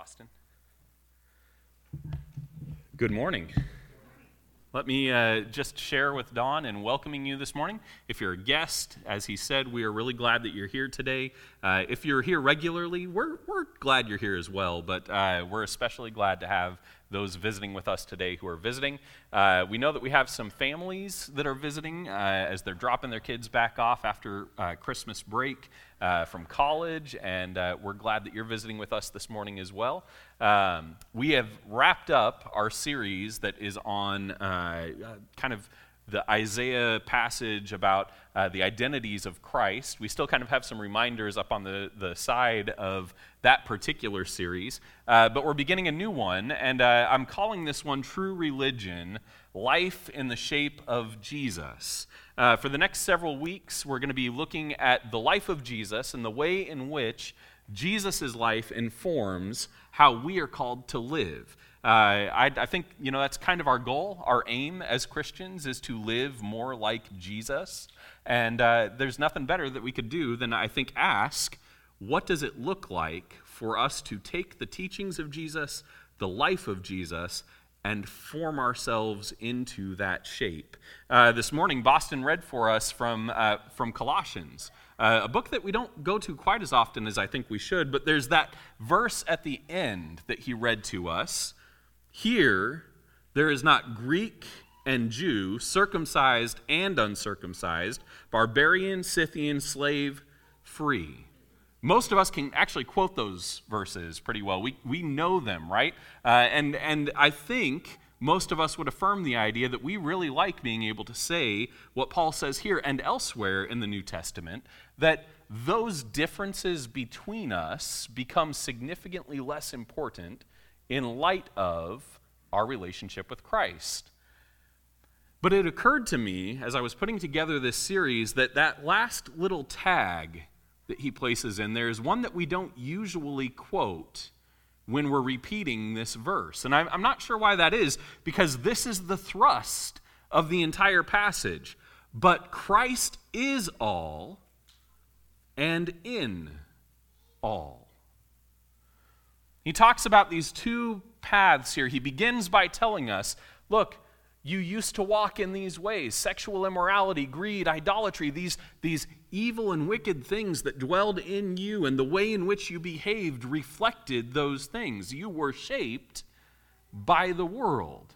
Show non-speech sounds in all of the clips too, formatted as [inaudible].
Boston. Good morning. Let me uh, just share with Don in welcoming you this morning. If you're a guest, as he said, we are really glad that you're here today. Uh, if you're here regularly, we're, we're glad you're here as well, but uh, we're especially glad to have those visiting with us today who are visiting. Uh, we know that we have some families that are visiting uh, as they're dropping their kids back off after uh, Christmas break uh, from college, and uh, we're glad that you're visiting with us this morning as well. Um, we have wrapped up our series that is on uh, kind of the Isaiah passage about uh, the identities of Christ. We still kind of have some reminders up on the, the side of that particular series, uh, but we're beginning a new one, and uh, I'm calling this one True Religion Life in the Shape of Jesus. Uh, for the next several weeks, we're going to be looking at the life of Jesus and the way in which Jesus' life informs how we are called to live. Uh, I, I, think you know that's kind of our goal. Our aim as Christians is to live more like Jesus, and uh, there's nothing better that we could do than I think ask, what does it look like for us to take the teachings of Jesus, the life of Jesus, and form ourselves into that shape? Uh, this morning, Boston read for us from uh, from Colossians. Uh, a book that we don't go to quite as often as I think we should, but there's that verse at the end that he read to us here, there is not Greek and Jew, circumcised and uncircumcised, barbarian, Scythian, slave, free. Most of us can actually quote those verses pretty well. We, we know them, right? Uh, and, and I think most of us would affirm the idea that we really like being able to say what Paul says here and elsewhere in the New Testament that those differences between us become significantly less important in light of our relationship with Christ. But it occurred to me as I was putting together this series that that last little tag that he places in there is one that we don't usually quote when we're repeating this verse. And I'm, not sure why that is, because this is the thrust of the entire passage. But Christ is all and in all. He talks about these two paths here. He begins by telling us look, you used to walk in these ways sexual immorality, greed, idolatry, these, these evil and wicked things that dwelled in you, and the way in which you behaved reflected those things. You were shaped by the world.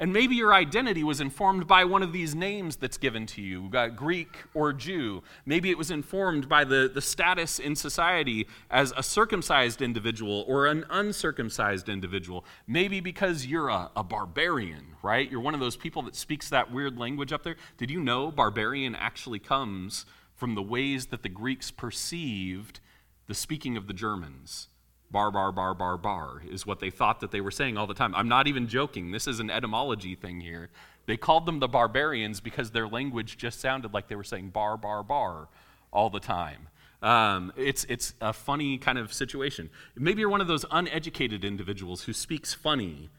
And maybe your identity was informed by one of these names that's given to you uh, Greek or Jew. Maybe it was informed by the, the status in society as a circumcised individual or an uncircumcised individual. Maybe because you're a, a barbarian, right? You're one of those people that speaks that weird language up there. Did you know barbarian actually comes from the ways that the Greeks perceived the speaking of the Germans? Bar, bar, bar, bar, bar is what they thought that they were saying all the time. I'm not even joking. This is an etymology thing here. They called them the barbarians because their language just sounded like they were saying bar, bar, bar all the time. Um, it's, it's a funny kind of situation. Maybe you're one of those uneducated individuals who speaks funny.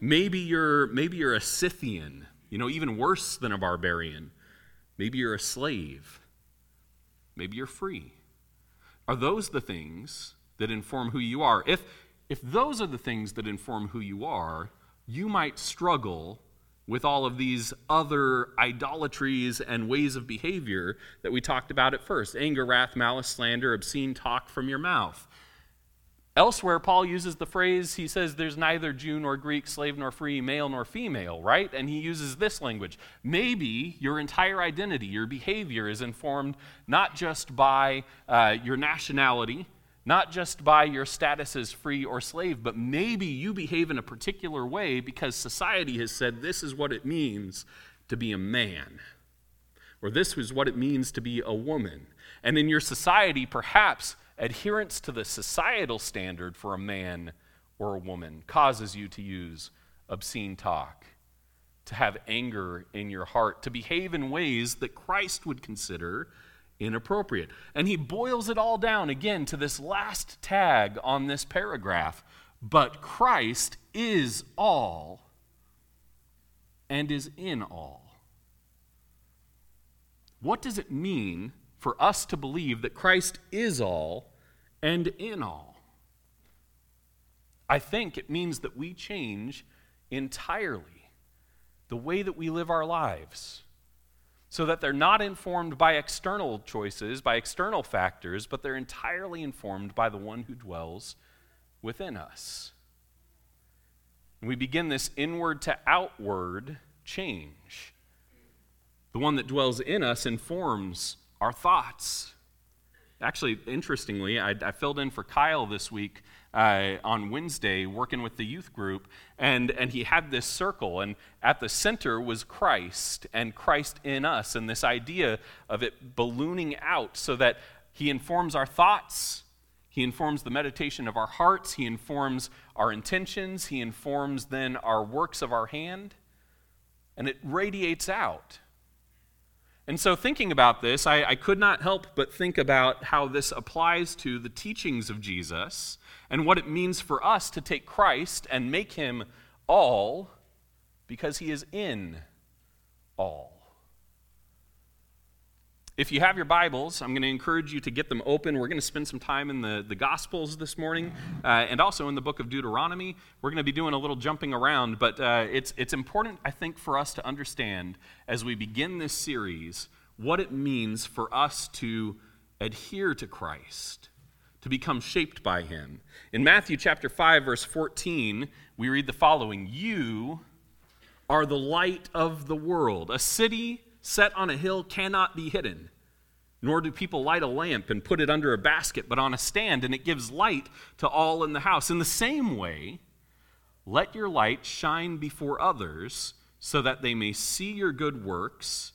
Maybe you're, maybe you're a Scythian, you know, even worse than a barbarian. Maybe you're a slave. Maybe you're free. Are those the things that inform who you are. If, if those are the things that inform who you are, you might struggle with all of these other idolatries and ways of behavior that we talked about at first anger, wrath, malice, slander, obscene talk from your mouth. Elsewhere, Paul uses the phrase, he says, there's neither Jew nor Greek, slave nor free, male nor female, right? And he uses this language. Maybe your entire identity, your behavior is informed not just by uh, your nationality, not just by your status as free or slave, but maybe you behave in a particular way because society has said this is what it means to be a man, or this is what it means to be a woman. And in your society, perhaps adherence to the societal standard for a man or a woman causes you to use obscene talk, to have anger in your heart, to behave in ways that Christ would consider inappropriate. And he boils it all down again to this last tag on this paragraph. But Christ is all and is in all. What does it mean for us to believe that Christ is all and in all? I think it means that we change entirely the way that we live our lives so that they're not informed by external choices, by external factors, but they're entirely informed by the one who dwells within us. And we begin this inward to outward change. The one that dwells in us informs our thoughts. Actually, interestingly, I, I filled in for Kyle this week uh, on Wednesday working with the youth group, and, and he had this circle, and at the center was Christ and Christ in us, and this idea of it ballooning out so that he informs our thoughts, he informs the meditation of our hearts, he informs our intentions, he informs then our works of our hand, and it radiates out. And so, thinking about this, I, I, could not help but think about how this applies to the teachings of Jesus and what it means for us to take Christ and make him all because he is in all. If you have your Bibles, I'm going to encourage you to get them open. We're going to spend some time in the, the Gospels this morning uh, and also in the book of Deuteronomy. We're going to be doing a little jumping around, but uh, it's, it's important, I think, for us to understand as we begin this series what it means for us to adhere to Christ to become shaped by him. In Matthew chapter 5 verse 14, we read the following, "You are the light of the world. A city set on a hill cannot be hidden." Nor do people light a lamp and put it under a basket, but on a stand, and it gives light to all in the house. In the same way, let your light shine before others, so that they may see your good works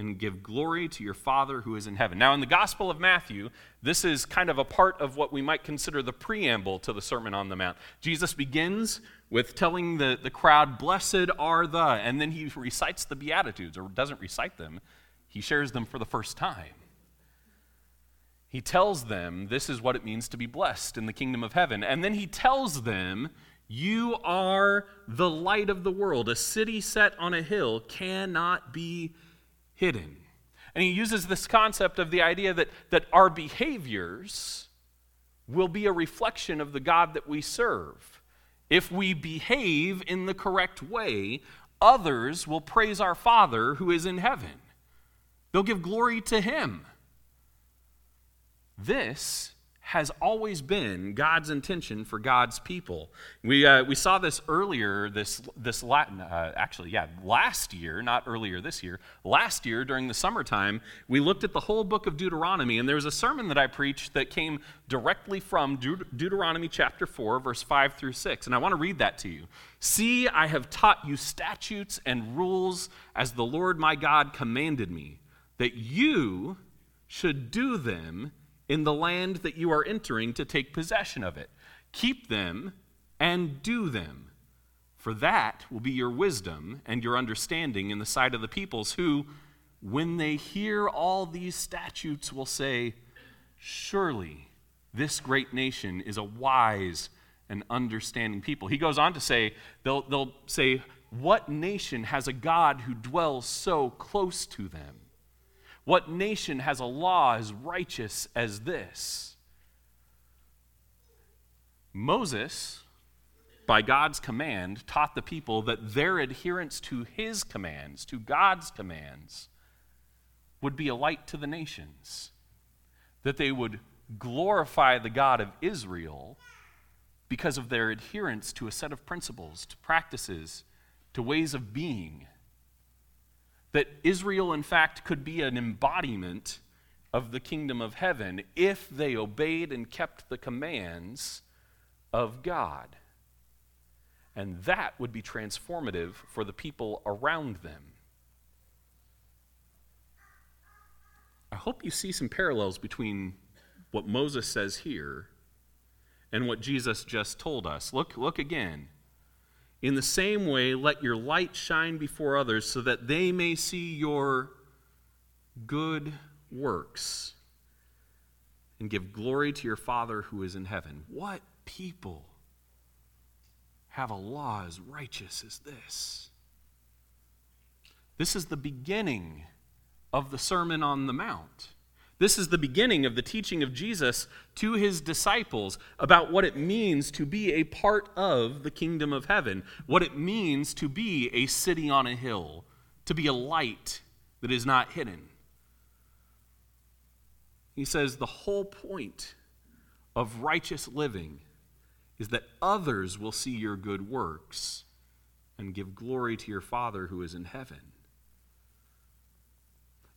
and give glory to your Father who is in heaven. Now, in the Gospel of Matthew, this is kind of a part of what we might consider the preamble to the Sermon on the Mount. Jesus begins with telling the, the crowd, Blessed are the, and then he recites the Beatitudes, or doesn't recite them, he shares them for the first time. He tells them this is what it means to be blessed in the kingdom of heaven. And then he tells them, You are the light of the world. A city set on a hill cannot be. And he uses this concept of the idea that, that our behaviors will be a reflection of the God that we serve. If we behave in the correct way, others will praise our Father who is in heaven. They'll give glory to him. This has always been God's intention for God's people. We, uh, we saw this earlier, this, this Latin, uh, actually, yeah, last year, not earlier this year. Last year, during the summertime, we looked at the whole book of Deuteronomy, and there was a sermon that I preached that came directly from Deut- Deuteronomy chapter 4, verse 5 through 6. And I want to read that to you. See, I have taught you statutes and rules as the Lord my God commanded me, that you should do them in the land that you are entering to take possession of it. Keep them and do them, for that will be your wisdom and your understanding in the sight of the peoples, who, when they hear all these statutes, will say, Surely this great nation is a wise and understanding people. He goes on to say, They'll, they'll say, What nation has a God who dwells so close to them? What nation has a law as righteous as this? Moses, by God's command, taught the people that their adherence to his commands, to God's commands, would be a light to the nations, that they would glorify the God of Israel because of their adherence to a set of principles, to practices, to ways of being that Israel, in fact, could be an embodiment of the kingdom of heaven if they obeyed and kept the commands of God. And that would be transformative for the people around them. I hope you see some parallels between what Moses says here and what Jesus just told us. Look, look again. In the same way, let your light shine before others so that they may see your good works and give glory to your Father who is in heaven. What people have a law as righteous as this? This is the beginning of the Sermon on the Mount. This is the beginning of the teaching of Jesus to his disciples about what it means to be a part of the kingdom of heaven, what it means to be a city on a hill, to be a light that is not hidden. He says the whole point of righteous living is that others will see your good works and give glory to your Father who is in heaven.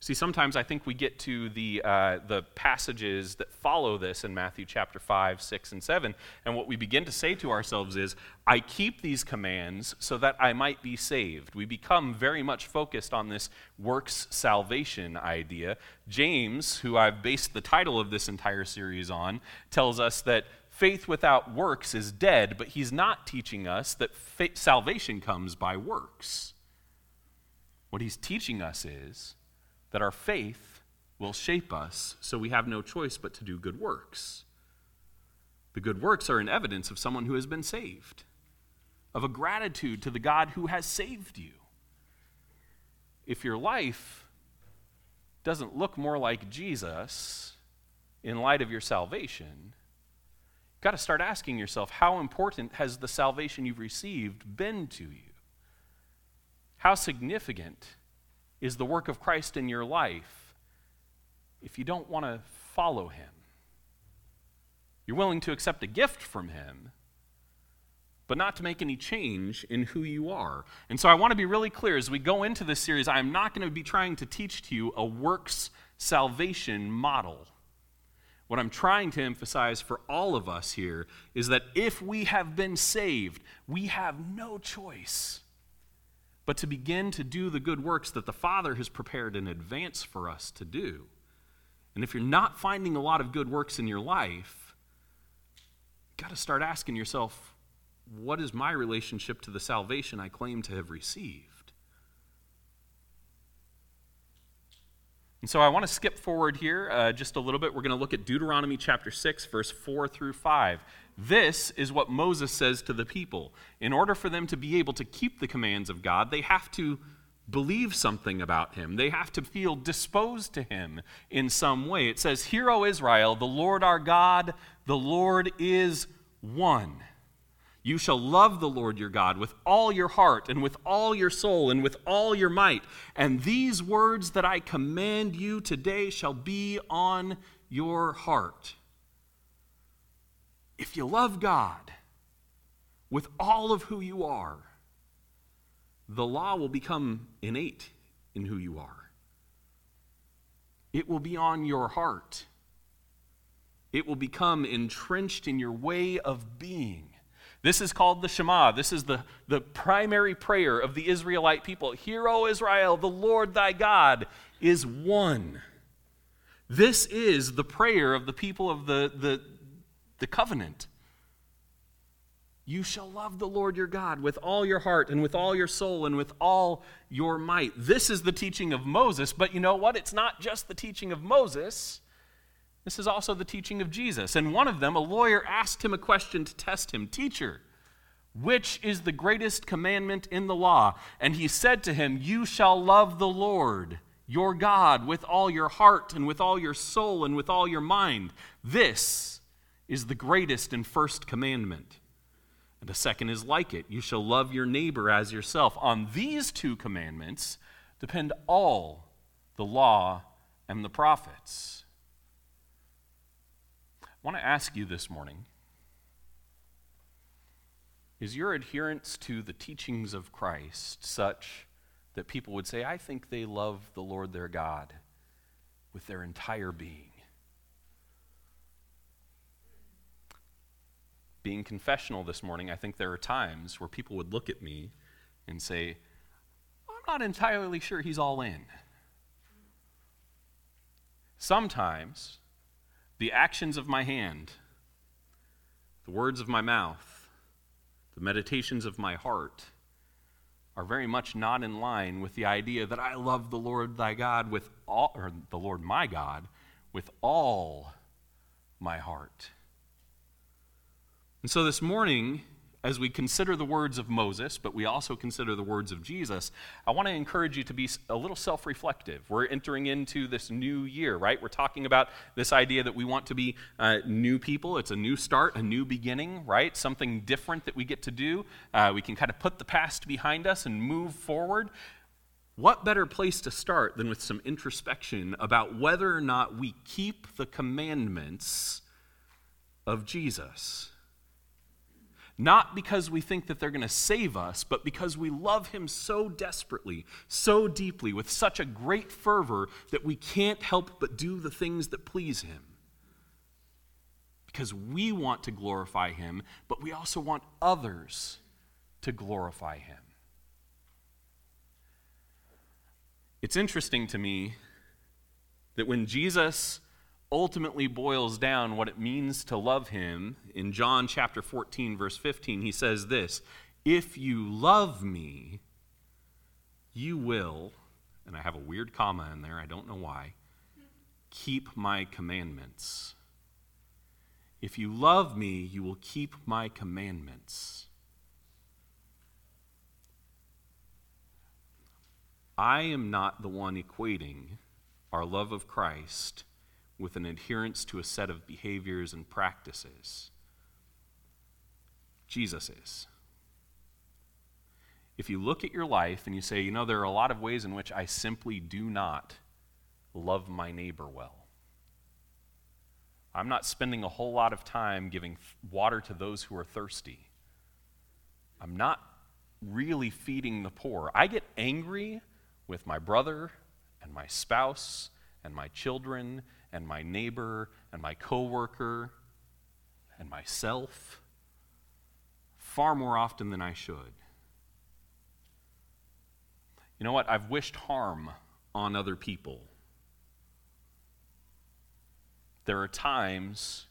See, sometimes I think we get to the, uh, the passages that follow this in Matthew chapter 5, 6, and 7, and what we begin to say to ourselves is, I keep these commands so that I might be saved. We become very much focused on this works salvation idea. James, who I've based the title of this entire series on, tells us that faith without works is dead, but he's not teaching us that fa- salvation comes by works. What he's teaching us is, that our faith will shape us so we have no choice but to do good works. The good works are an evidence of someone who has been saved, of a gratitude to the God who has saved you. If your life doesn't look more like Jesus in light of your salvation, you've got to start asking yourself how important has the salvation you've received been to you? How significant is the work of Christ in your life if you don't want to follow him? You're willing to accept a gift from him, but not to make any change in who you are. And so I want to be really clear as we go into this series, I'm not going to be trying to teach to you a works salvation model. What I'm trying to emphasize for all of us here is that if we have been saved, we have no choice but to begin to do the good works that the Father has prepared in advance for us to do. And if you're not finding a lot of good works in your life, you've got to start asking yourself, what is my relationship to the salvation I claim to have received? And so I want to skip forward here uh, just a little bit. We're going to look at Deuteronomy chapter 6, verse 4 through 5. This is what Moses says to the people. In order for them to be able to keep the commands of God, they have to believe something about him. They have to feel disposed to him in some way. It says, Hear, O Israel, the Lord our God, the Lord is one. You shall love the Lord your God with all your heart and with all your soul and with all your might. And these words that I command you today shall be on your heart. If you love God with all of who you are, the law will become innate in who you are. It will be on your heart. It will become entrenched in your way of being. This is called the Shema. This is the, the primary prayer of the Israelite people. Hear, O Israel, the Lord thy God is one. This is the prayer of the people of the, the, the covenant. You shall love the Lord your God with all your heart and with all your soul and with all your might. This is the teaching of Moses, but you know what? It's not just the teaching of Moses. This is also the teaching of Jesus. And one of them, a lawyer asked him a question to test him Teacher, which is the greatest commandment in the law? And he said to him, You shall love the Lord your God with all your heart and with all your soul and with all your mind. This is the greatest and first commandment. And a second is like it you shall love your neighbor as yourself. On these two commandments depend all the law and the prophets. Want to ask you this morning is your adherence to the teachings of Christ such that people would say, I think they love the Lord their God with their entire being? Being confessional this morning, I think there are times where people would look at me and say, I'm not entirely sure he's all in. Sometimes the actions of my hand, the words of my mouth, the meditations of my heart are very much not in line with the idea that I love the Lord thy God with all, or the Lord my God with all my heart. And so this morning, as we consider the words of Moses, but we also consider the words of Jesus, I want to encourage you to be a little self reflective. We're entering into this new year, right? We're talking about this idea that we want to be uh, new people. It's a new start, a new beginning, right? Something different that we get to do. Uh, we can kind of put the past behind us and move forward. What better place to start than with some introspection about whether or not we keep the commandments of Jesus? Not because we think that they're going to save us, but because we love Him so desperately, so deeply, with such a great fervor that we can't help but do the things that please Him. Because we want to glorify Him, but we also want others to glorify Him. It's interesting to me that when Jesus ultimately boils down what it means to love him in John chapter 14, verse 15. He says this If you love me, you will, and I have a weird comma in there, I don't know why, keep my commandments. If you love me, you will keep my commandments. I am not the one equating our love of Christ with an adherence to a set of behaviors and practices. Jesus is. If you look at your life and you say, you know, there are a lot of ways in which I simply do not love my neighbor well. I'm not spending a whole lot of time giving water to those who are thirsty. I'm not really feeding the poor. I get angry with my brother and my spouse and my children and my neighbor and my coworker and myself far more often than I should. You know what? I've wished harm on other people. There are times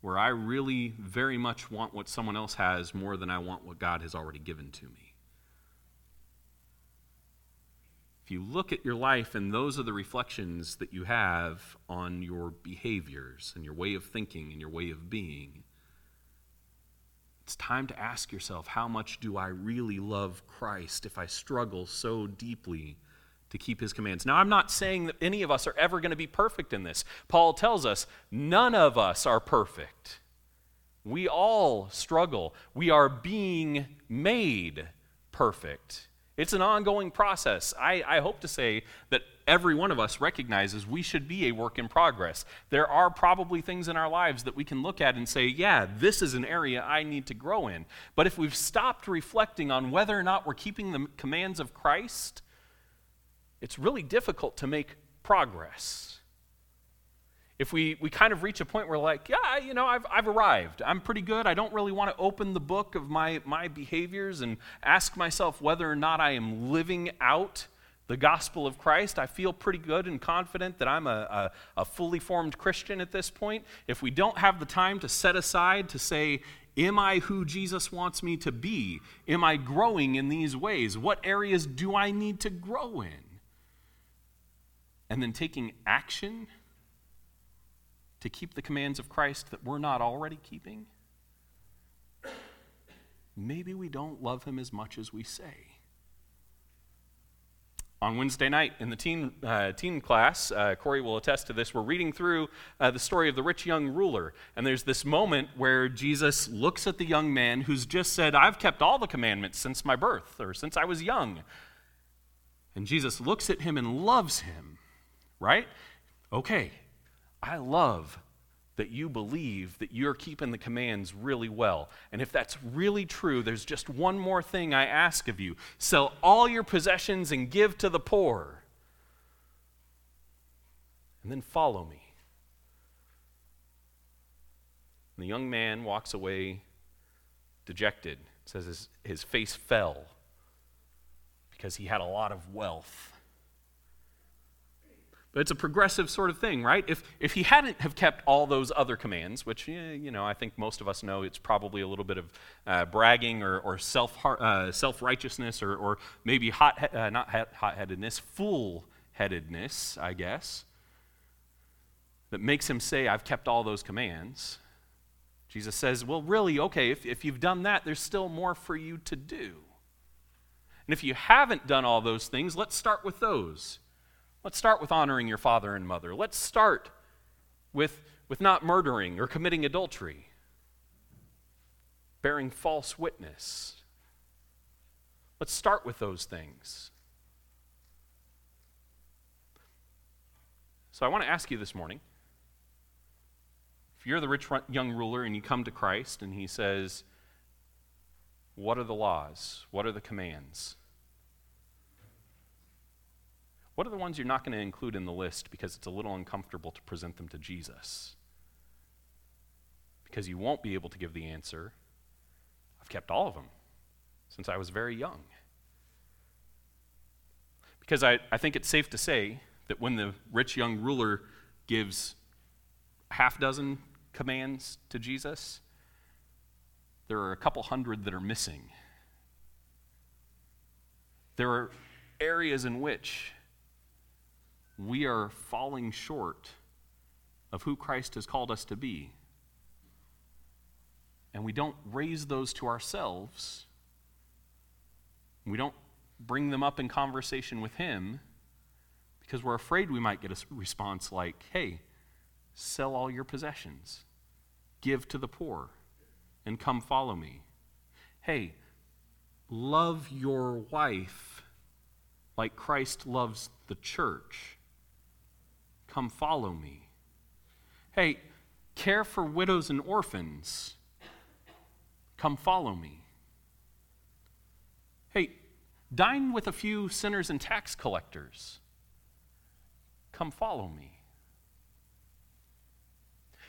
where I really very much want what someone else has more than I want what God has already given to me. If you look at your life and those are the reflections that you have on your behaviors and your way of thinking and your way of being, it's time to ask yourself how much do I really love Christ if I struggle so deeply to keep his commands? Now, I'm not saying that any of us are ever going to be perfect in this. Paul tells us none of us are perfect. We all struggle. We are being made perfect. It's an ongoing process. I, I, hope to say that every one of us recognizes we should be a work in progress. There are probably things in our lives that we can look at and say, yeah, this is an area I need to grow in. But if we've stopped reflecting on whether or not we're keeping the commands of Christ, it's really difficult to make progress if we, we kind of reach a point where like yeah you know I've, I've arrived i'm pretty good i don't really want to open the book of my, my behaviors and ask myself whether or not i am living out the gospel of christ i feel pretty good and confident that i'm a, a, a fully formed christian at this point if we don't have the time to set aside to say Am I who Jesus wants me to be? Am I growing in these ways? What areas do I need to grow in? And then taking action to keep the commands of Christ that we're not already keeping? Maybe we don't love him as much as we say. On Wednesday night in the teen, uh, teen class, uh, Corey will attest to this. We're reading through uh, the story of the rich young ruler. And there's this moment where Jesus looks at the young man who's just said, I've kept all the commandments since my birth or since I was young. And Jesus looks at him and loves him, right? Okay, I love that you believe that you're keeping the commands really well. And if that's really true, there's just one more thing I ask of you sell all your possessions and give to the poor. And then follow me. And the young man walks away dejected. Says his, his face fell because he had a lot of wealth. It's a progressive sort of thing, right? If, if he hadn't have kept all those other commands, which, you know, I think most of us know it's probably a little bit of uh, bragging or, or self, uh, self-righteousness or, or maybe hot, uh, not hot-headedness, fool-headedness, I guess, that makes him say, I've kept all those commands. Jesus says, Well, really, okay, if, if you've done that, there's still more for you to do. And if you haven't done all those things, let's start with those. Let's start with honoring your father and mother. Let's start with, with not murdering or committing adultery, bearing false witness. Let's start with those things. So I want to ask you this morning if you're the rich young ruler and you come to Christ and he says, What are the laws? What are the commands? What are the ones you're not going to include in the list because it's a little uncomfortable to present them to Jesus? Because you won't be able to give the answer. I've kept all of them since I was very young. Because I, I think it's safe to say that when the rich young ruler gives half dozen commands to Jesus, there are a couple hundred that are missing. There are areas in which we are falling short of who Christ has called us to be. And we don't raise those to ourselves. We don't bring them up in conversation with Him because we're afraid we might get a response like, hey, sell all your possessions, give to the poor, and come follow me. Hey, love your wife like Christ loves the church. Come follow me. Hey, care for widows and orphans. Come follow me. Hey, dine with a few sinners and tax collectors. Come follow me.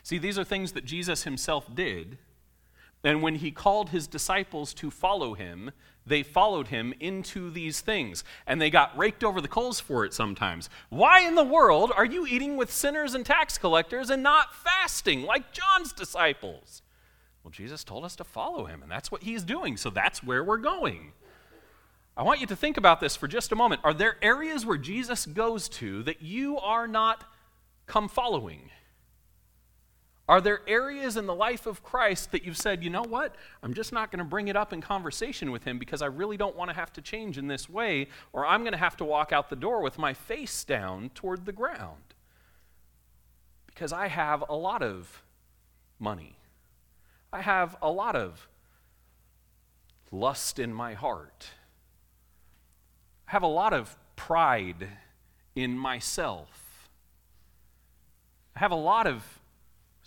See, these are things that Jesus himself did. And when he called his disciples to follow him, they followed him into these things. And they got raked over the coals for it sometimes. Why in the world are you eating with sinners and tax collectors and not fasting like John's disciples? Well, Jesus told us to follow him, and that's what he's doing. So that's where we're going. I want you to think about this for just a moment. Are there areas where Jesus goes to that you are not come following? Are there areas in the life of Christ that you've said, you know what? I'm just not going to bring it up in conversation with him because I really don't want to have to change in this way, or I'm going to have to walk out the door with my face down toward the ground because I have a lot of money. I have a lot of lust in my heart I have a lot of pride in myself. I have a lot of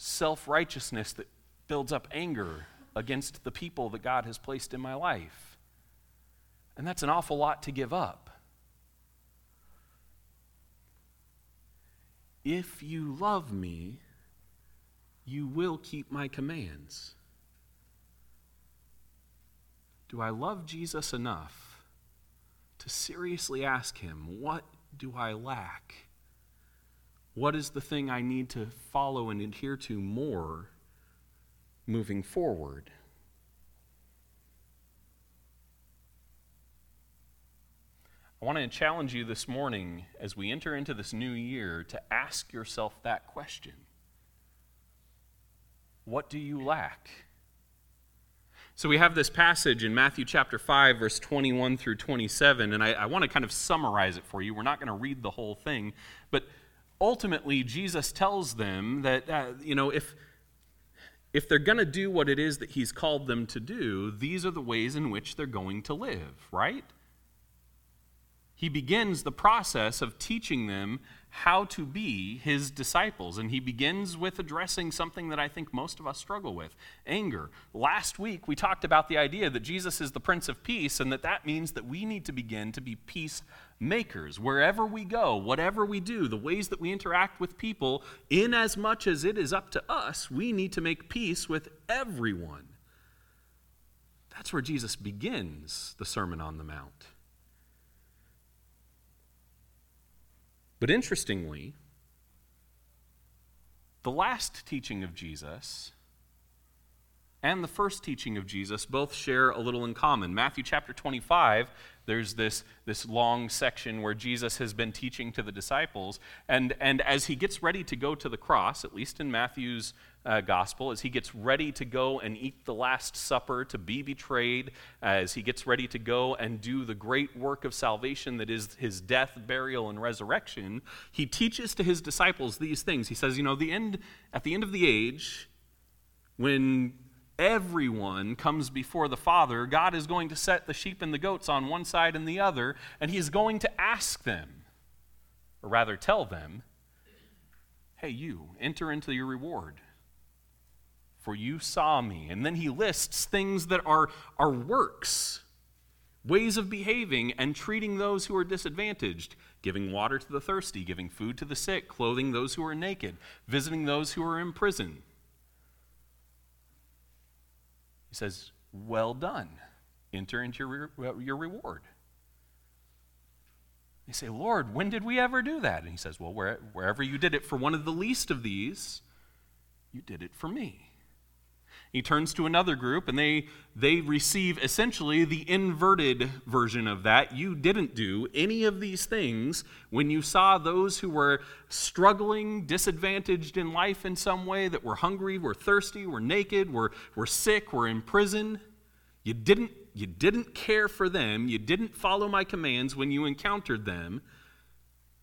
self righteousness that builds up anger against the people that God has placed in my life. And that's an awful lot to give up. If you love me, you will keep my commands. Do I love Jesus enough to seriously ask Him, What do I lack? What is the thing I need to follow and adhere to more moving forward? I want to challenge you this morning as we enter into this new year to ask yourself that question What do you lack? So we have this passage in Matthew chapter 5, verse 21 through 27, and I, I want to kind of summarize it for you. We're not going to read the whole thing, but ultimately, Jesus tells them that, uh, you know, if, if they're going to do what it is that he's called them to do, these are the ways in which they're going to live, right? He begins the process of teaching them how to be his disciples. And he begins with addressing something that I think most of us struggle with anger. Last week, we talked about the idea that Jesus is the Prince of Peace, and that that means that we need to begin to be peacemakers. Wherever we go, whatever we do, the ways that we interact with people, in as much as it is up to us, we need to make peace with everyone. That's where Jesus begins the Sermon on the Mount. But interestingly, the last teaching of Jesus and the first teaching of Jesus both share a little in common. Matthew chapter 25, there's this, this long section where Jesus has been teaching to the disciples. And, and as he gets ready to go to the cross, at least in Matthew's uh, gospel, as he gets ready to go and eat the Last Supper, to be betrayed, as he gets ready to go and do the great work of salvation that is his death, burial, and resurrection, he teaches to his disciples these things. He says, You know, the end, at the end of the age, when everyone comes before the Father, God is going to set the sheep and the goats on one side and the other, and He is going to ask them, or rather tell them, Hey, you, enter into your reward, for you saw me. And then He lists things that are, are works, ways of behaving and treating those who are disadvantaged giving water to the thirsty, giving food to the sick, clothing those who are naked, visiting those who are in prison. He says, Well done. Enter into your, re- your reward. They say, Lord, when did we ever do that? And he says, Well, where, wherever you did it for one of the least of these, you did it for me. He turns to another group and they, they receive essentially the inverted version of that. You didn't do any of these things when you saw those who were struggling, disadvantaged in life in some way, that were hungry, were thirsty, were naked, were, were sick, were in prison. You didn't, you didn't care for them. You didn't follow my commands when you encountered them.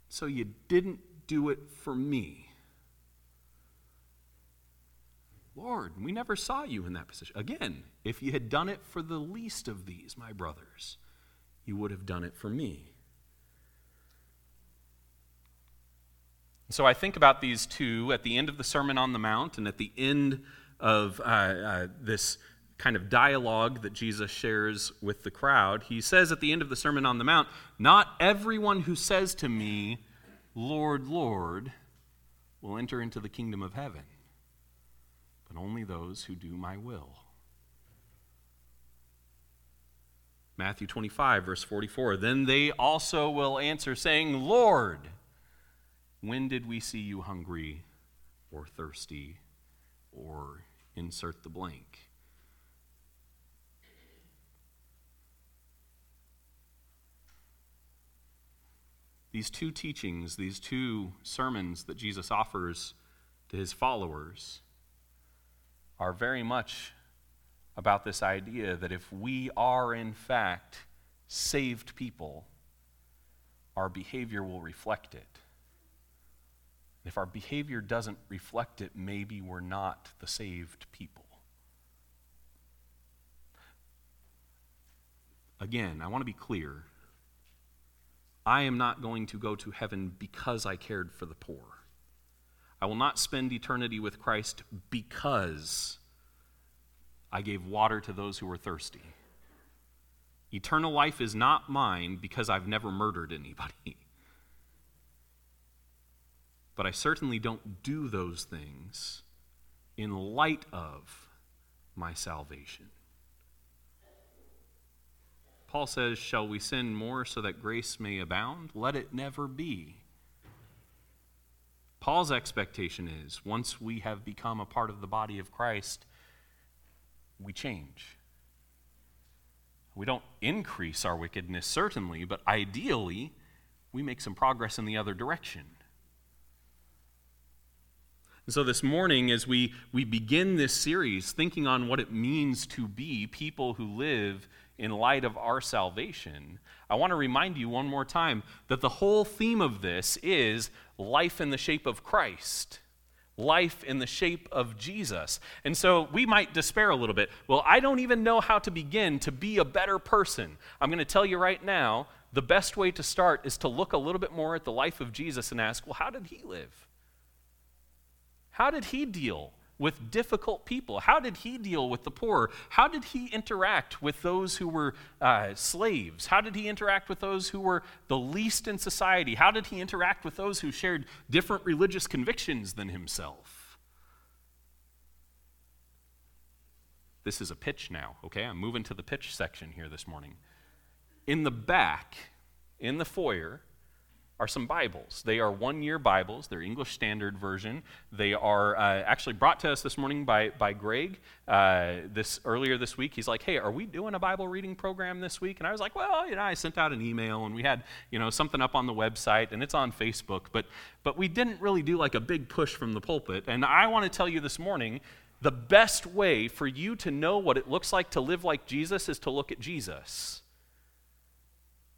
So you didn't do it for me. Lord, we never saw you in that position. Again, if you had done it for the least of these, my brothers, you would have done it for me. So I think about these two at the end of the Sermon on the Mount and at the end of uh, uh, this kind of dialogue that Jesus shares with the crowd. He says at the end of the Sermon on the Mount, Not everyone who says to me, Lord, Lord, will enter into the kingdom of heaven but only those who do my will. Matthew 25, verse 44 Then they also will answer, saying, Lord, when did we see you hungry or thirsty or insert the blank? These two teachings, these two sermons that Jesus offers to his followers, are very much about this idea that if we are, in fact, saved people, our behavior will reflect it. If our behavior doesn't reflect it, maybe we're not the saved people. Again, I want to be clear. I am not going to go to heaven because I cared for the poor. I will not spend eternity with Christ because I gave water to those who were thirsty. Eternal life is not mine because I've never murdered anybody. [laughs] But I certainly don't do those things in light of my salvation. Paul says, Shall we sin more so that grace may abound? Let it never be. Paul's expectation is once we have become a part of the body of Christ, we change. We don't increase our wickedness, certainly, but ideally, we make some progress in the other direction. And so this morning, as we, we begin this series, thinking on what it means to be people who live in light of our salvation, I want to remind you one more time that the whole theme of this is life in the shape of Christ, life in the shape of Jesus. And so we might despair a little bit. Well, I don't even know how to begin to be a better person. I'm going to tell you right now the best way to start is to look a little bit more at the life of Jesus and ask, well, how did he live? How did he deal with difficult people? How did he deal with the poor? How did he interact with those who were uh, slaves? How did he interact with those who were the least in society? How did he interact with those who shared different religious convictions than himself? This is a pitch now, okay? I'm moving to the pitch section here this morning. In the back, in the foyer, are some Bibles. They are one year Bibles, they're English Standard Version. They are uh, actually brought to us this morning by, by Greg. Uh, this, earlier this week, he's like, Hey, are we doing a Bible reading program this week? And I was like, Well, you know, I sent out an email and we had you know, something up on the website and it's on Facebook, but, but we didn't really do like a big push from the pulpit. And I want to tell you this morning the best way for you to know what it looks like to live like Jesus is to look at Jesus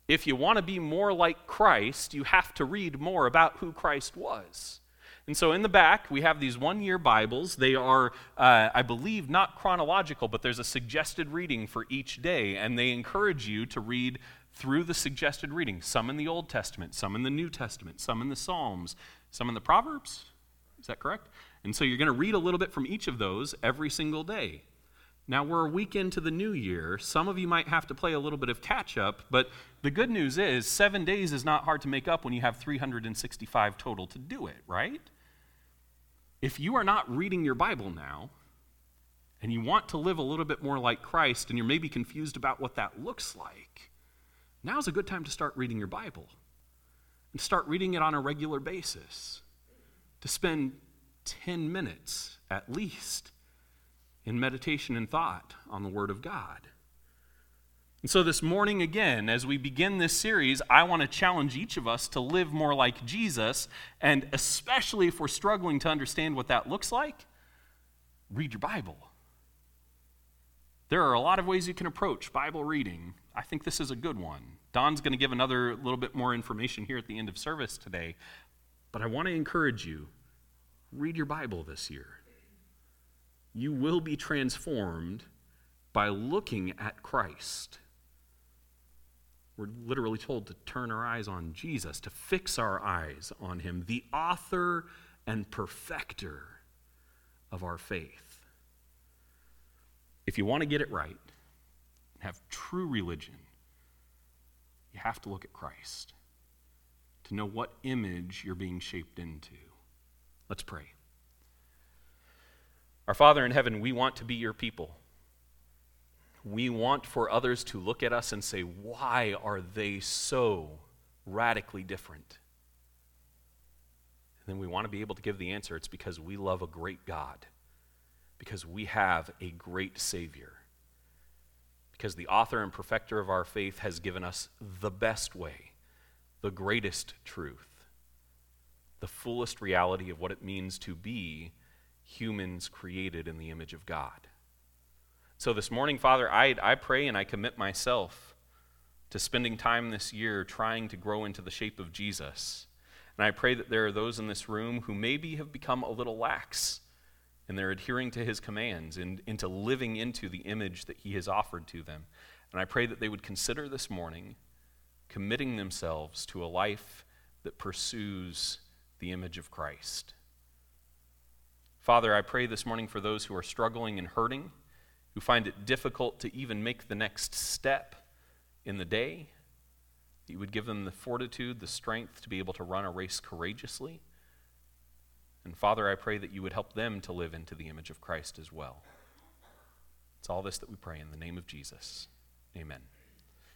if you want to be more like Christ, you have to read more about who Christ was. And so in the back, we have these one year Bibles. They are, uh, I believe, not chronological, but there's a suggested reading for each day. And they encourage you to read through the suggested reading some in the Old Testament, some in the New Testament, some in the Psalms, some in the Proverbs. Is that correct? And so you're going to read a little bit from each of those every single day. Now, we're a week into the new year. Some of you might have to play a little bit of catch up, but the good news is seven days is not hard to make up when you have 365 total to do it, right? If you are not reading your Bible now, and you want to live a little bit more like Christ, and you're maybe confused about what that looks like, now's a good time to start reading your Bible and start reading it on a regular basis. To spend 10 minutes at least in meditation and thought on the Word of God. And so, this morning, again, as we begin this series, I want to challenge each of us to live more like Jesus. And especially if we're struggling to understand what that looks like, read your Bible. There are a lot of ways you can approach Bible reading. I think this is a good one. Don's going to give another little bit more information here at the end of service today. But I want to encourage you read your Bible this year you will be transformed by looking at Christ. We're literally told to turn our eyes on Jesus, to fix our eyes on Him, the author and perfecter of our faith. If you want to get it right, have true religion, you have to look at Christ to know what image you're being shaped into. Let's pray. Our Father in heaven, we want to be your people. We want for others to look at us and say, why are they so radically different? And then we want to be able to give the answer it's because we love a great God, because we have a great Savior, because the author and perfecter of our faith has given us the best way, the greatest truth, the fullest reality of what it means to be humans created in the image of God. So this morning, Father, I, I pray and I commit myself to spending time this year trying to grow into the shape of Jesus. And I pray that there are those in this room who maybe have become a little lax in their adhering to his commands and into living into the image that he has offered to them. And I pray that they would consider this morning committing themselves to a life that pursues the image of Christ. Father, I pray this morning for those who are struggling and hurting, who find it difficult to even make the next step in the day, that you would give them the fortitude, the strength to be able to run a race courageously. And Father, I pray that you would help them to live into the image of Christ as well. It's all this that we pray in the name of Jesus. Amen.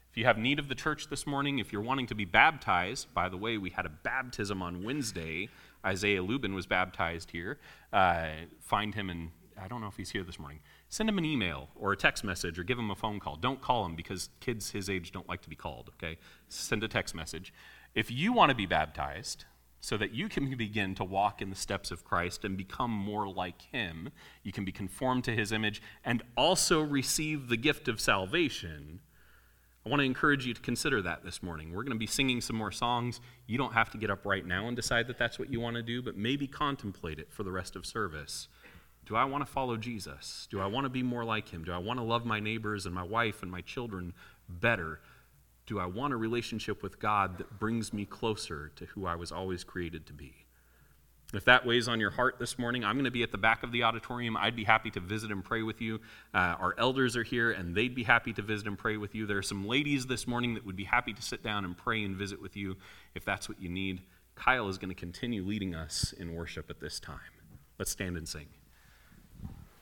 If you have need of the church this morning, if you're wanting to be baptized, by the way, we had a baptism on Wednesday Isaiah Lubin was baptized here. Uh, find him and I don't know if he's here this morning. Send him an email or a text message or give him a phone call. Don't call him because kids his age don't like to be called, okay? Send a text message. If you want to be baptized so that you can begin to walk in the steps of Christ and become more like him, you can be conformed to his image and also receive the gift of salvation I want to encourage you to consider that this morning. We're going to be singing some more songs. You don't have to get up right now and decide that that's what you want to do, but maybe contemplate it for the rest of service. Do I want to follow Jesus? Do I want to be more like him? Do I want to love my neighbors and my wife and my children better? Do I want a relationship with God that brings me closer to who I was always created to be? If that weighs on your heart this morning, I'm going to be at the back of the auditorium. I'd be happy to visit and pray with you. Uh, our elders are here, and they'd be happy to visit and pray with you. There are some ladies this morning that would be happy to sit down and pray and visit with you if that's what you need. Kyle is going to continue leading us in worship at this time. Let's stand and sing.